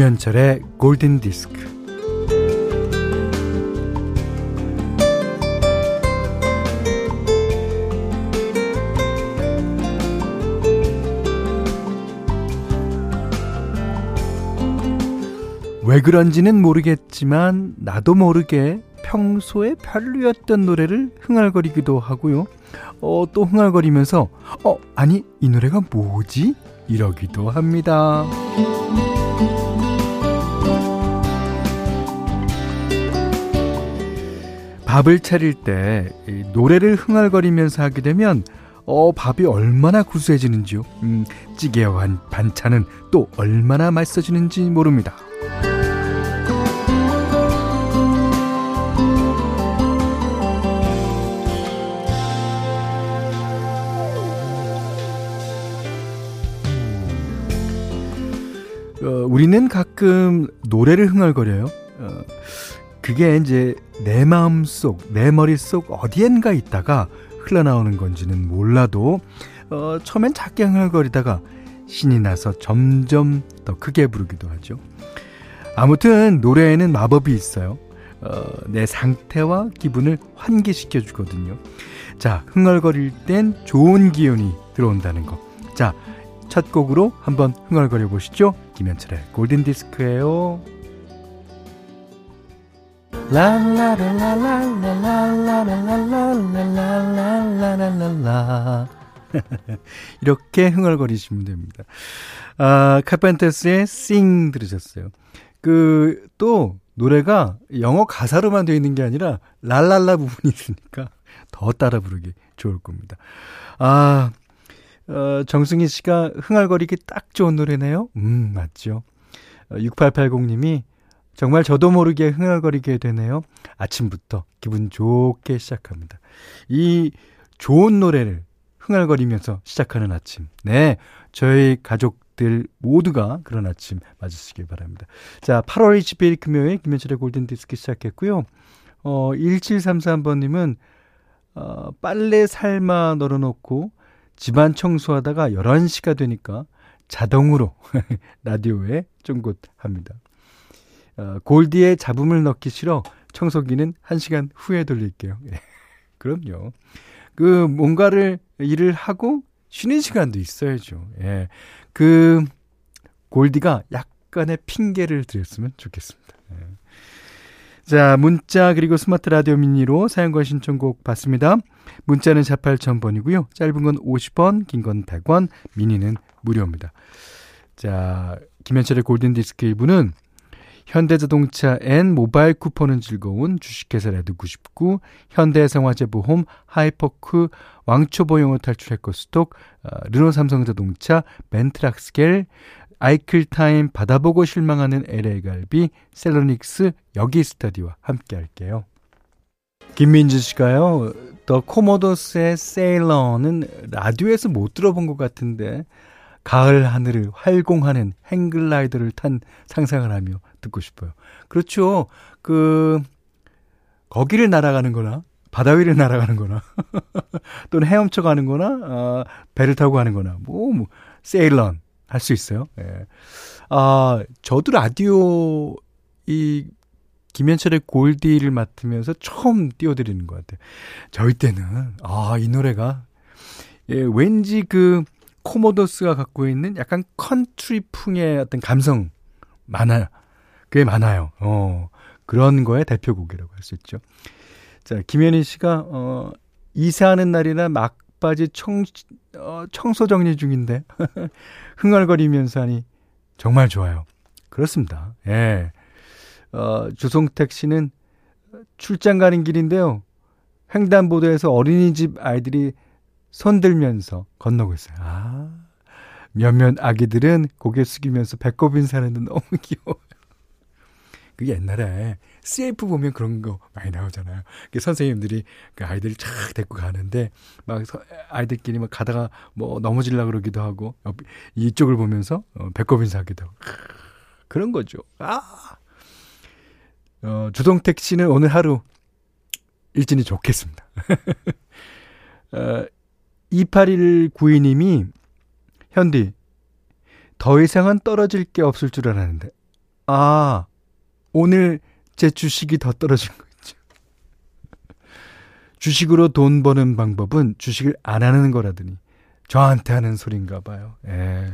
김현철의 골든 디스크. 왜 그런지는 모르겠지만 나도 모르게 평소에 별로였던 노래를 흥얼거리기도 하고요. 어, 또 흥얼거리면서 어, 아니 이 노래가 뭐지? 이러기도 합니다. 밥을 차릴 때 노래를 흥얼거리면서 하게 되면 어, 밥이 얼마나 구수해지는지요. 음, 찌개와 반찬은 또 얼마나 맛있어지는지 모릅니다. 어, 우리는 가끔 노래를 흥얼거려요. 어, 그게 이제 내 마음 속, 내 머릿속 어디엔가 있다가 흘러나오는 건지는 몰라도 어, 처음엔 작게 흥얼거리다가 신이 나서 점점 더 크게 부르기도 하죠. 아무튼 노래에는 마법이 있어요. 어, 내 상태와 기분을 환기시켜 주거든요. 자, 흥얼거릴 땐 좋은 기운이 들어온다는 거. 자, 첫 곡으로 한번 흥얼거려 보시죠. 김현철의 골든 디스크예요. 라라라라라라라라라라라라라라라 이렇게 흥얼거리시면 됩니다. 아, 카펜터스의 Sing 들으셨어요. 그 또 노래가 영어 가사로만 되어 있는 게 아니라 랄랄라 부분이 있으니까 더 따라 부르기 좋을 겁니다. 아, 어, 정승희 씨가 흥얼거리기 딱 좋은 노래네요. 음, 맞죠. 어, 6880님이 정말 저도 모르게 흥얼거리게 되네요. 아침부터 기분 좋게 시작합니다. 이 좋은 노래를 흥얼거리면서 시작하는 아침. 네. 저희 가족들 모두가 그런 아침 맞으시길 바랍니다. 자, 8월 20일 금요일 김현철의 골든디스크 시작했고요. 어, 1733번님은, 어, 빨래 삶아 널어놓고 집안 청소하다가 11시가 되니까 자동으로 라디오에 쫑긋 합니다. 어, 골디에 잡음을 넣기 싫어 청소기는 1시간 후에 돌릴게요. 예. 그럼요. 그 뭔가를 일을 하고 쉬는 시간도 있어야죠. 예. 그 골디가 약간의 핑계를 드렸으면 좋겠습니다. 예. 자, 문자 그리고 스마트 라디오 미니로 사연과 신청곡 받습니다. 문자는 48,000번이고요. 짧은 건 50원, 긴 건 100원, 미니는 무료입니다. 자, 김현철의 골든 디스크 1부는 현대자동차 N 모바일 쿠폰은 즐거운 주식회사 레드99, 현대해상화재보험 하이카, 왕초보 영어 탈출 해커스톡, 어, 르노삼성자동차, 벤트락스겔, 아이클타임 받아보고 실망하는 LA갈비, 셀러닉스, 여기스터디와 함께 할게요. 김민주 씨가요, 더 코모도스의 세일러는 라디오에서 못 들어본 것 같은데, 가을 하늘을 활공하는 행글라이더를 탄 상상을 하며 듣고 싶어요. 그렇죠. 그, 거기를 날아가는 거나, 바다 위를 날아가는 거나, 또는 헤엄쳐 가는 거나, 어, 배를 타고 가는 거나, 뭐, 뭐, Sail On 할 수 있어요. 예. 아, 저도 라디오, 이, 김현철의 골디를 맡으면서 처음 띄워드리는 것 같아요. 저희 때는, 아, 이 노래가, 예, 왠지 그, 코모도스가 갖고 있는 약간 컨트리풍의 어떤 감성 많아요. 꽤 많아요. 어, 그런 거의 대표곡이라고 할 수 있죠. 자, 김현희 씨가, 어, 이사하는 날이나 막바지 청, 어, 청소 정리 중인데, 흥얼거리면서 하니 정말 좋아요. 그렇습니다. 예. 어, 주송택 씨는 출장 가는 길인데요. 횡단보도에서 어린이집 아이들이 손들면서 건너고 있어요. 아, 몇몇 아기들은 고개 숙이면서 배꼽 인사하는 너무 귀여워요. 그게 옛날에 CF 보면 그런 거 많이 나오잖아요. 선생님들이 그 아이들 쫙 데리고 가는데 막 아이들끼리 막 가다가 뭐 넘어질라 그러기도 하고 이쪽을 보면서 어, 배꼽 인사하기도 하고 그런 거죠. 아, 어, 주동택 씨는 오늘 하루 일진이 좋겠습니다. 어, 2819님이 현디 더 이상은 떨어질 게 없을 줄 알았는데 아, 오늘 제 주식이 더 떨어진 거 있죠. 주식으로 돈 버는 방법은 주식을 안 하는 거라더니 저한테 하는 소린가 봐요. 예.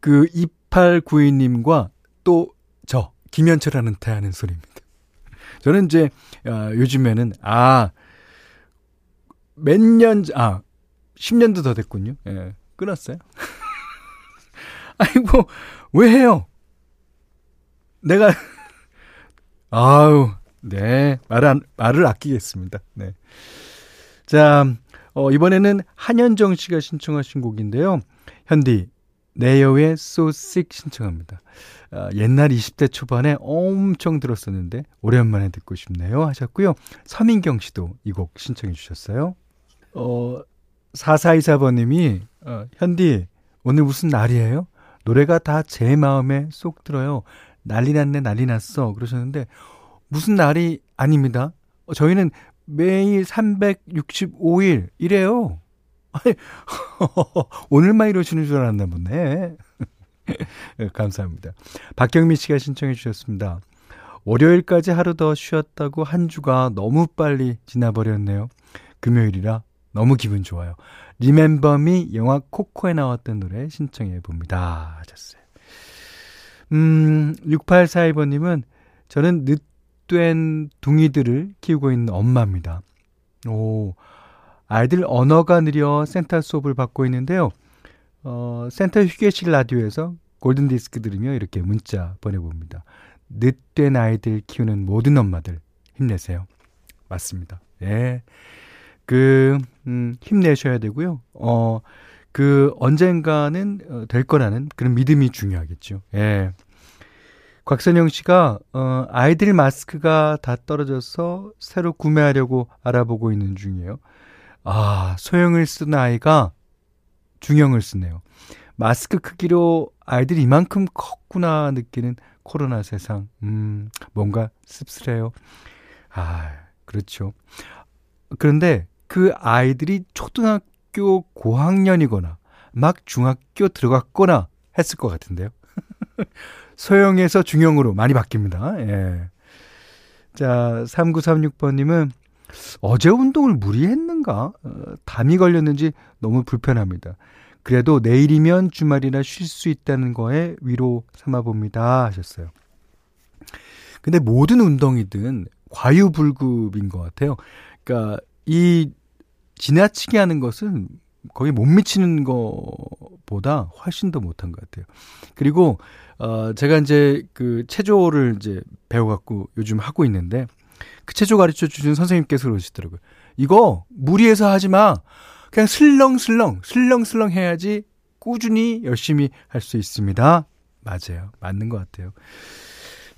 그 2892님과 또 저 김현철한테 하는 소리입니다. 저는 이제 어, 요즘에는 아 몇 년, 아, 10년도 더 됐군요. 예, 끊었어요. 아이고, 왜 해요? 내가, 아우, 네, 말을, 말을 아끼겠습니다. 네. 자, 어, 이번에는 한현정 씨가 신청하신 곡인데요. 현디, So Sick 신청합니다. 아, 옛날 20대 초반에 엄청 들었었는데 오랜만에 듣고 싶네요 하셨고요. 서민경 씨도 이 곡 신청해 주셨어요. 어, 4424번님이, 어, 현디, 오늘 무슨 날이에요? 노래가 다 제 마음에 쏙 들어요. 난리 났네, 난리 났어. 그러셨는데, 무슨 날이 아닙니다. 어, 저희는 매일 365일 이래요. 오늘만 이러시는 줄 알았나 보네. 감사합니다. 박경미 씨가 신청해 주셨습니다. 월요일까지 하루 더 쉬었다고 한 주가 너무 빨리 지나버렸네요. 금요일이라 너무 기분 좋아요. 리멤버미 영화 코코에 나왔던 노래 신청해 봅니다. 하셨어요. 음, 6842번님은 저는 늦된 둥이들을 키우고 있는 엄마입니다. 오, 아이들 언어가 느려 센터 수업을 받고 있는데요. 어, 센터 휴게실 라디오에서 골든디스크 들으며 이렇게 문자 보내봅니다. 늦된 아이들 키우는 모든 엄마들 힘내세요. 맞습니다. 예. 그, 음, 힘내셔야 되고요. 어, 그, 언젠가는 어, 될 거라는 그런 믿음이 중요하겠죠. 예. 곽선영 씨가, 어, 아이들 마스크가 다 떨어져서 새로 구매하려고 알아보고 있는 중이에요. 아, 소형을 쓴 아이가 중형을 쓰네요. 마스크 크기로 아이들이 이만큼 컸구나 느끼는 코로나 세상. 음, 뭔가 씁쓸해요. 아, 그렇죠. 그런데 그 아이들이 초등학교 고학년이거나 막 중학교 들어갔거나 했을 것 같은데요. 소형에서 중형으로 많이 바뀝니다. 예. 자, 3936번님은 어제 운동을 무리했는가? 어, 담이 걸렸는지 너무 불편합니다. 그래도 내일이면 주말이나 쉴 수 있다는 거에 위로 삼아 봅니다. 하셨어요. 근데 모든 운동이든 과유불급인 것 같아요. 그러니까 이 지나치게 하는 것은 거의 못 미치는 것보다 훨씬 더 못한 것 같아요. 그리고 어 제가 이제 그 체조를 이제 배워갖고 요즘 하고 있는데 그 체조 가르쳐 주신 선생님께서 그러시더라고요. 이거 무리해서 하지 마. 그냥 슬렁슬렁 슬렁슬렁 해야지 꾸준히 열심히 할 수 있습니다. 맞아요. 맞는 것 같아요.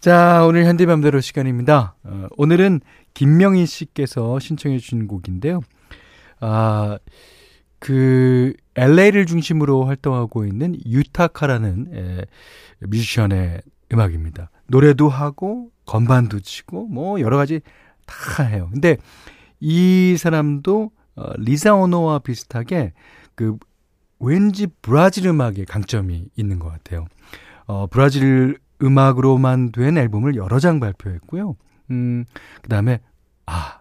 자, 오늘 현대맘대로 시간입니다. 어, 오늘은 김명희 씨께서 신청해 주신 곡인데요. 아, 그 LA를 중심으로 활동하고 있는 유타카라는 에, 뮤지션의 음악입니다. 노래도 하고 건반도 치고 뭐 여러 가지 다 해요. 근데 이 사람도 어, 리사 오노와 비슷하게 그 왠지 브라질 음악에 강점이 있는 것 같아요. 어, 브라질 음악으로만 된 앨범을 여러 장 발표했고요. 음, 그 다음에, 아,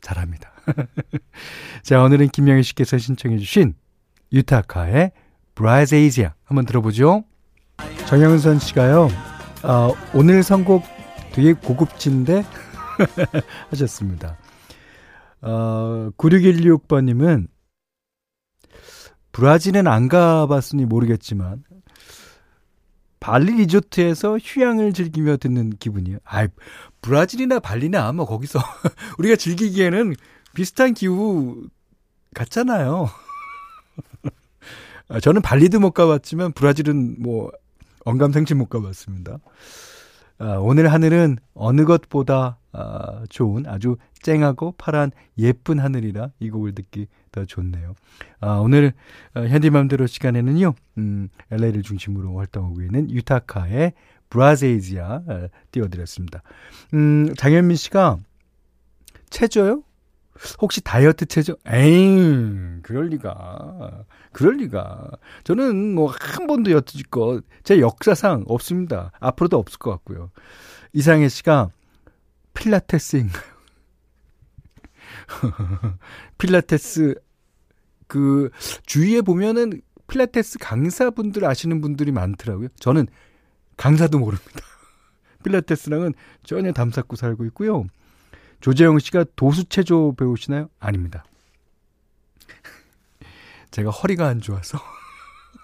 잘합니다. 자, 오늘은 김명희 씨께서 신청해주신 유타카의 브라이제이지아 한번 들어보죠. 정영선 씨가요, 어, 오늘 선곡 되게 고급진데? 하셨습니다. 어, 9616번님은 브라질은 안 가봤으니 모르겠지만 발리 리조트에서 휴양을 즐기며 듣는 기분이에요. 아, 브라질이나 발리나 뭐 거기서 우리가 즐기기에는 비슷한 기후 같잖아요. 아, 저는 발리도 못 가봤지만 브라질은 뭐 언감생심 못 가봤습니다. 아, 오늘 하늘은 어느 것보다 아, 좋은 아주 쨍하고 파란 예쁜 하늘이라 이 곡을 듣기 더 좋네요. 아, 오늘 어, 현디맘대로 시간에는요, 음, LA를 중심으로 활동하고 있는 유타카의 브라제이지아 어, 띄워드렸습니다. 음, 장현민 씨가 체조요? 혹시 다이어트 체조? 에잉, 그럴 리가. 그럴 리가. 저는 뭐 한 번도 여태껏 제 역사상 없습니다. 앞으로도 없을 것 같고요. 이상해 씨가 필라테스인가요? 필라테스 그 주위에 보면은 필라테스 강사분들 아시는 분들이 많더라고요. 저는 강사도 모릅니다. 필라테스랑은 전혀 담쌓고 살고 있고요. 조재영 씨가 도수체조 배우시나요? 아닙니다. 제가 허리가 안 좋아서.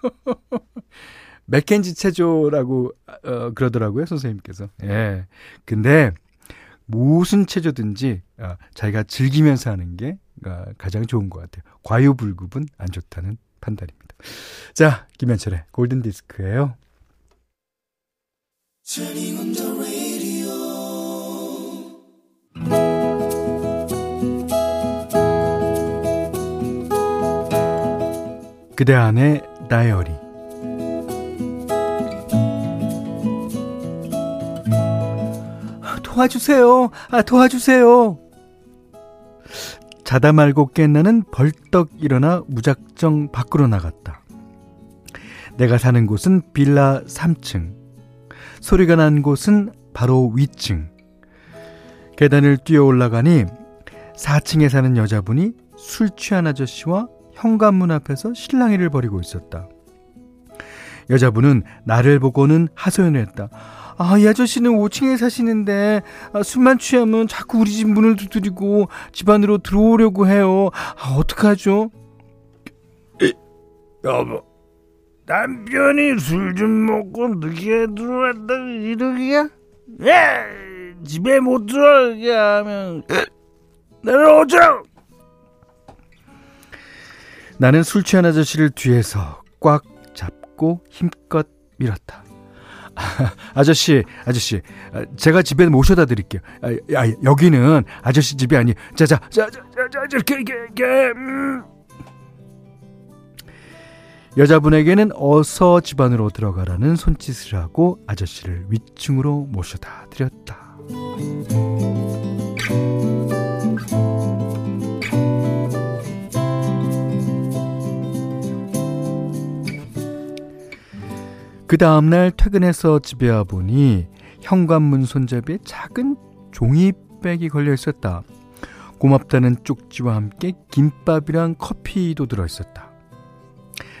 맥켄지 체조라고 어, 그러더라고요 선생님께서. 예. 근데 무슨 체조든지 어, 자기가 즐기면서 하는 게 어, 가장 좋은 것 같아요. 과유불급은 안 좋다는 판단입니다. 자, 김현철의 골든 디스크예요. 그대 안의 다이어리 도와주세요. 아, 도와주세요. 자다 말고 깬 나는 벌떡 일어나 무작정 밖으로 나갔다. 내가 사는 곳은 빌라 3층. 소리가 난 곳은 바로 위층. 계단을 뛰어 올라가니 4층에 사는 여자분이 술 취한 아저씨와 현관문 앞에서 실랑이를 벌이고 있었다. 여자분은 나를 보고는 하소연을 했다. 아, 이 아저씨는 5층에 사시는데 아, 술만 취하면 자꾸 우리 집 문을 두드리고 집 안으로 들어오려고 해요. 아, 어떡하죠? 여보, 남편이 술 좀 먹고 늦게 들어왔다 이러기야? 예, 집에 못 들어가게 하면 내려오죠. 나는 술 취한 아저씨를 뒤에서 꽉 잡고 힘껏 밀었다. 아, 저씨 아저씨, 제가 집에 모셔다 드릴게요. 아, 아, 여기는 아저씨 집이 아니. 자, 자, 자, 자, 자, 자, 자, 게, 게, 게, 음. 여자분에게는 어서 집 안으로 들어가라는 손짓을 하고 아저씨를 위층으로 모셔다 드렸다. 그 다음날 퇴근해서 집에 와보니 현관문 손잡이에 작은 종이백이 걸려 있었다. 고맙다는 쪽지와 함께 김밥이랑 커피도 들어 있었다.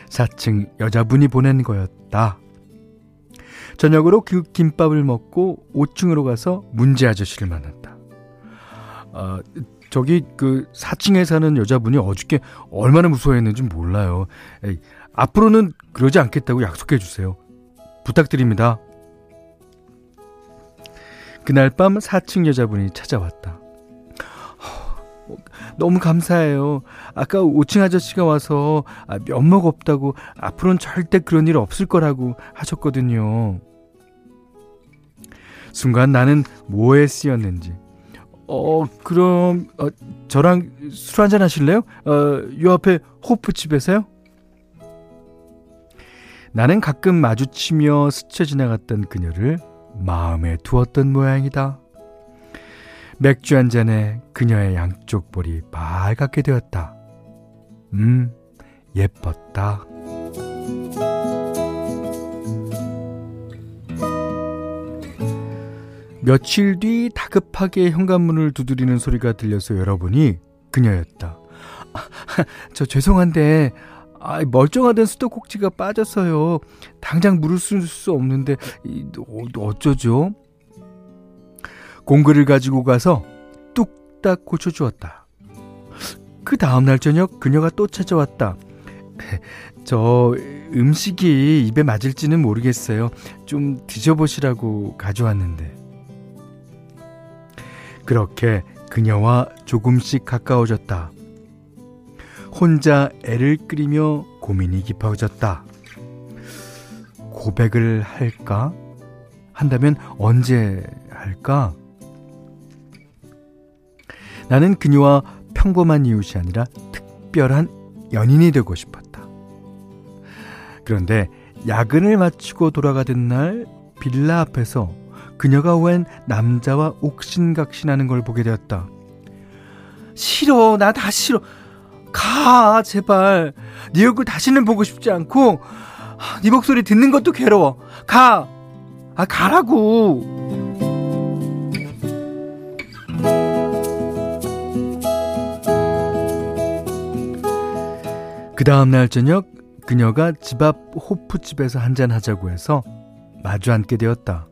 4층 여자분이 보낸 거였다. 저녁으로 그 김밥을 먹고 5층으로 가서 문제 아저씨를 만났다. 아, 저기 그 4층에 사는 여자분이 어저께 얼마나 무서워했는지 몰라요. 에이, 앞으로는 그러지 않겠다고 약속해 주세요. 부탁드립니다. 그날 밤 4층 여자분이 찾아왔다. 너무 감사해요. 아까 5층 아저씨가 와서 아, 면목 없다고 앞으로는 절대 그런 일 없을 거라고 하셨거든요. 순간 나는 뭐에 쓰였는지. 어, 그럼, 어, 저랑 술 한잔 하실래요? 어, 요 앞에 호프집에서요? 나는 가끔 마주치며 스쳐 지나갔던 그녀를 마음에 두었던 모양이다. 맥주 한 잔에 그녀의 양쪽 볼이 빨갛게 되었다. 음, 예뻤다. 며칠 뒤 다급하게 현관문을 두드리는 소리가 들려서 열어보니 그녀였다. 아, 저 죄송한데 아, 멀쩡하던 수도꼭지가 빠졌어요. 당장 물을 쓸 수 없는데 어, 어쩌죠? 공구를 가지고 가서 뚝딱 고쳐주었다. 그 다음날 저녁 그녀가 또 찾아왔다. 저 음식이 입에 맞을지는 모르겠어요. 좀 드셔보시라고 가져왔는데. 그렇게 그녀와 조금씩 가까워졌다. 혼자 애를 끓이며 고민이 깊어졌다. 고백을 할까? 한다면 언제 할까? 나는 그녀와 평범한 이웃이 아니라 특별한 연인이 되고 싶었다. 그런데 야근을 마치고 돌아가던 날 빌라 앞에서 그녀가 웬 남자와 옥신각신하는 걸 보게 되었다. 싫어. 나 다 싫어. 가, 제발. 네 얼굴 다시는 보고 싶지 않고, 네 목소리 듣는 것도 괴로워. 가. 아, 가라고. 그 다음날 저녁 그녀가 집 앞 호프집에서 한잔 하자고 해서 마주 앉게 되었다.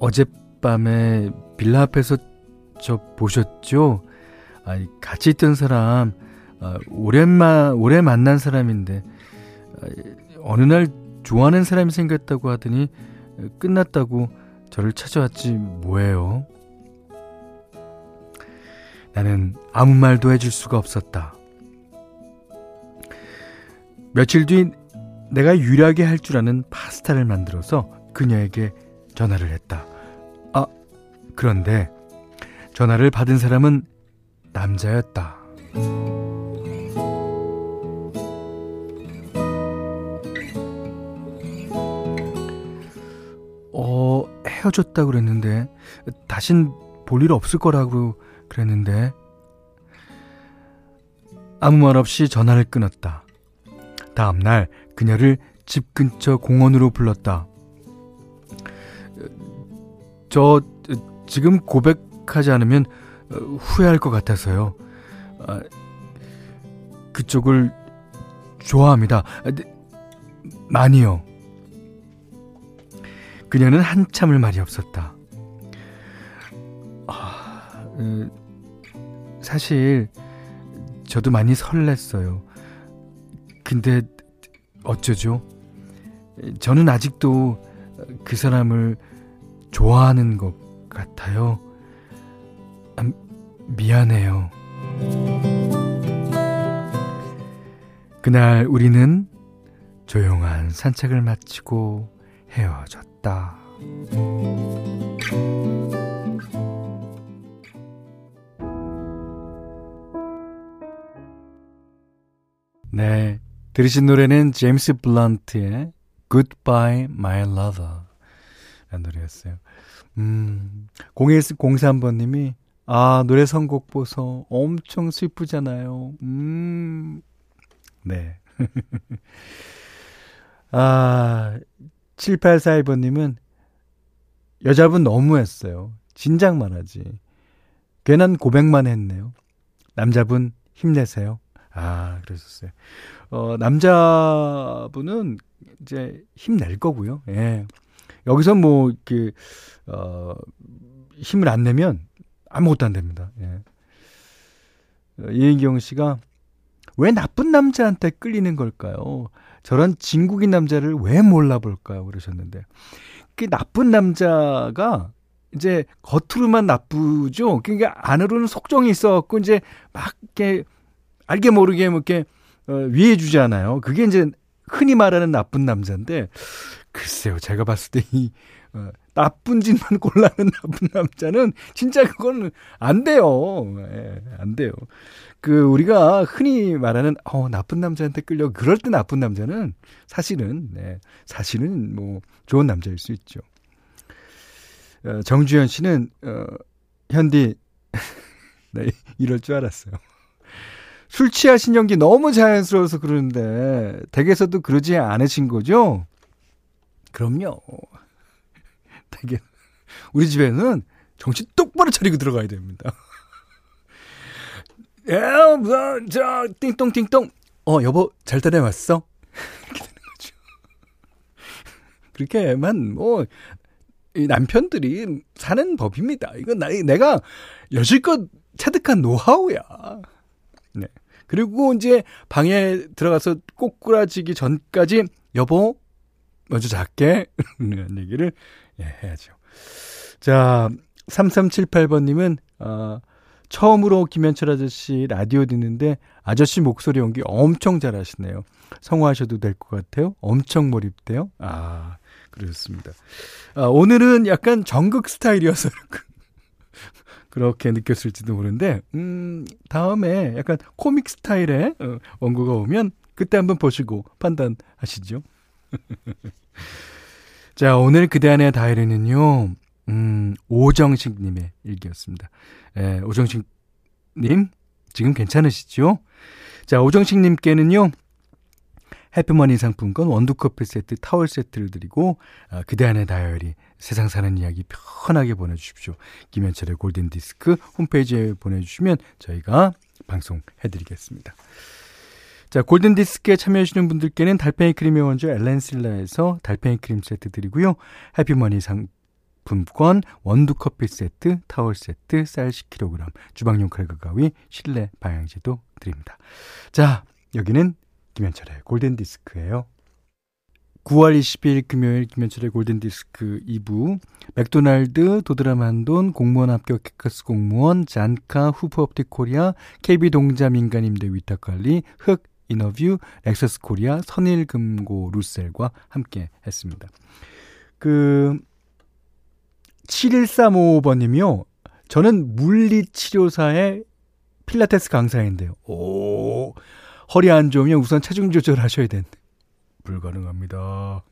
어젯밤에 빌라 앞에서 저 보셨죠? 아, 같이 있던 사람 아, 오랜만 오래 만난 사람인데 아, 어느 날 좋아하는 사람이 생겼다고 하더니 끝났다고 저를 찾아왔지 뭐예요? 나는 아무 말도 해줄 수가 없었다. 며칠 뒤 내가 유리하게 할 줄 아는 파스타를 만들어서 그녀에게 전화를 했다. 아, 그런데 전화를 받은 사람은 남자였다. 어, 헤어졌다 그랬는데, 다신 볼 일 없을 거라고 그랬는데, 아무 말 없이 전화를 끊었다. 다음날 그녀를 집 근처 공원으로 불렀다. 저 지금 고백하지 않으면 후회할 것 같아서요. 아, 그쪽을 좋아합니다. 아, 네, 많이요. 그녀는 한참을 말이 없었다. 아, 사실 저도 많이 설렜어요. 근데 어쩌죠? 저는 아직도 그 사람을 좋아하는 것 같아요. 아, 미안해요. 그날 우리는 조용한 산책을 마치고 헤어졌다. 네. 들으신 노래는 제임스 블런트의 Goodbye My Lover 라는 노래였어요. 음, 0103번님이 아, 노래 선곡 보소. 엄청 슬프잖아요. 음, 네. 아, 7842번님은 여자분 너무했어요. 진작만 하지. 괜한 고백만 했네요. 남자분 힘내세요. 아, 그러셨어요. 어, 남자분은 이제 힘낼 거고요. 예. 여기서 뭐, 이렇게, 어, 힘을 안 내면 아무것도 안 됩니다. 예. 어, 이은경 씨가 왜 나쁜 남자한테 끌리는 걸까요? 저런 진국인 남자를 왜 몰라볼까요? 그러셨는데. 그 나쁜 남자가 이제 겉으로만 나쁘죠? 그러니까 안으로는 속정이 있어갖고 이제 막 이렇게 알게 모르게 뭐 이렇게 어, 위해 주잖아요. 그게 이제 흔히 말하는 나쁜 남자인데 글쎄요, 제가 봤을 때이 어, 나쁜 짓만 골라는 나쁜 남자는 진짜 그거는 안 돼요. 예, 안 돼요. 그 우리가 흔히 말하는 어 나쁜 남자한테 끌려 그럴 때 나쁜 남자는 사실은 네, 사실은 뭐 좋은 남자일 수 있죠. 어, 정주현 씨는 어 현디 네, 이럴 줄 알았어요. 술 취하신 연기 너무 자연스러워서 그러는데 댁에서도 그러지 않으신 거죠? 그럼요. 댁에 우리 집에는 정신 똑바로 차리고 들어가야 됩니다. 야, 뭐, 저 띵동 띵동. 어, 여보 잘 다녀왔어? 이렇게 되는 거죠. 그렇게만 뭐 남편들이 사는 법입니다. 이건 나, 내가 여실껏 체득한 노하우야. 네. 그리고 이제 방에 들어가서 꼬꾸라지기 전까지 여보 먼저 잘게 이런 얘기를 예, 해야죠. 자, 3378번님은 어, 처음으로 김현철 아저씨 라디오 듣는데 아저씨 목소리 연기 엄청 잘하시네요. 성화하셔도 될 것 같아요. 엄청 몰입돼요. 아, 그렇습니다. 아, 오늘은 약간 전극 스타일이어서 그렇게 느꼈을지도 모르는데, 음, 다음에 약간 코믹 스타일의 어, 원고가 오면 그때 한번 보시고 판단하시죠. 자, 오늘 그대 안의 다이리는요, 음, 오정식님의 일기였습니다. 예, 오정식님, 지금 괜찮으시죠? 자, 오정식님께는요, 해피머니 상품권 원두커피 세트, 타월 세트를 드리고, 아, 그대 안의 다이어리, 세상 사는 이야기 편하게 보내주십시오. 김현철의 골든디스크 홈페이지에 보내주시면 저희가 방송해드리겠습니다. 자, 골든디스크에 참여하시는 분들께는 달팽이 크림의 원조 엘렌실라에서 달팽이 크림 세트 드리고요. 해피머니 상품권, 원두커피 세트, 타월 세트, 쌀 10kg, 주방용 칼과 가위, 실내 방향제도 드립니다. 자, 여기는 김현철의 골든디스크예요. 9월 20일 금요일 김현철의 골든디스크 2부 맥도날드, 도드람한돈, 공무원 합격 해커스 공무원, 잔카, 후프업틱 코리아, KB동자 민간임대 위탁관리, 흑 인터뷰, 렉서스 코리아, 선일금고 루셀과 함께 했습니다. 그 7135번님이요. 저는 물리치료사의 필라테스 강사인데요. 오, 허리 안 좋으면 우선 체중 조절하셔야 된대. 불가능합니다.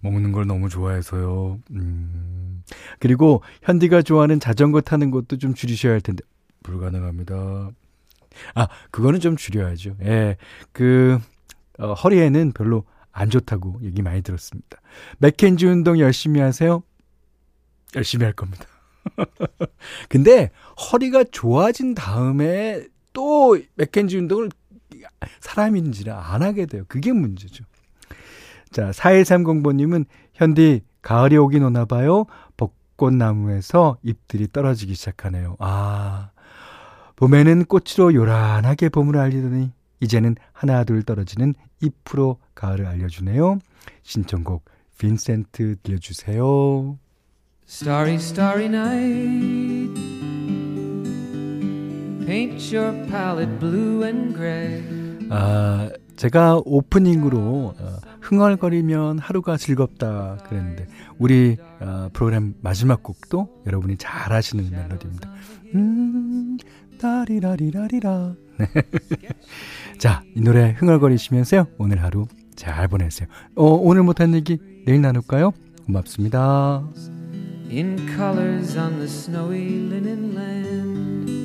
먹는 걸 너무 좋아해서요. 음. 그리고 현디가 좋아하는 자전거 타는 것도 좀 줄이셔야 할 텐데 불가능합니다. 아, 그거는 좀 줄여야죠. 예. 그 어, 허리에는 별로 안 좋다고 얘기 많이 들었습니다. 맥켄지 운동 열심히 하세요. 열심히 할 겁니다. 근데 허리가 좋아진 다음에 또 맥켄지 운동을 사람인지라 안 하게 돼요. 그게 문제죠. 자, 4130번님은 현디 가을이 오긴 오나 봐요. 벚꽃나무에서 잎들이 떨어지기 시작하네요. 아, 봄에는 꽃으로 요란하게 봄을 알리더니 이제는 하나 둘 떨어지는 잎으로 가을을 알려주네요. 신청곡 빈센트 들려주세요. Starry, starry night. Paint your palette blue and gray. 아, 제가 오프닝으로 어, 흥얼거리면 하루가 즐겁다 그랬는데 우리 어, 프로그램 마지막 곡도 여러분이 잘 아시는 멜로디입니다. 음, 따리라리라리라. 자, 이 노래 흥얼거리시면서요. 오늘 하루 잘 보내세요. 어, 오늘 못한 얘기 내일 나눌까요? 고맙습니다. In colors on the snowy linen land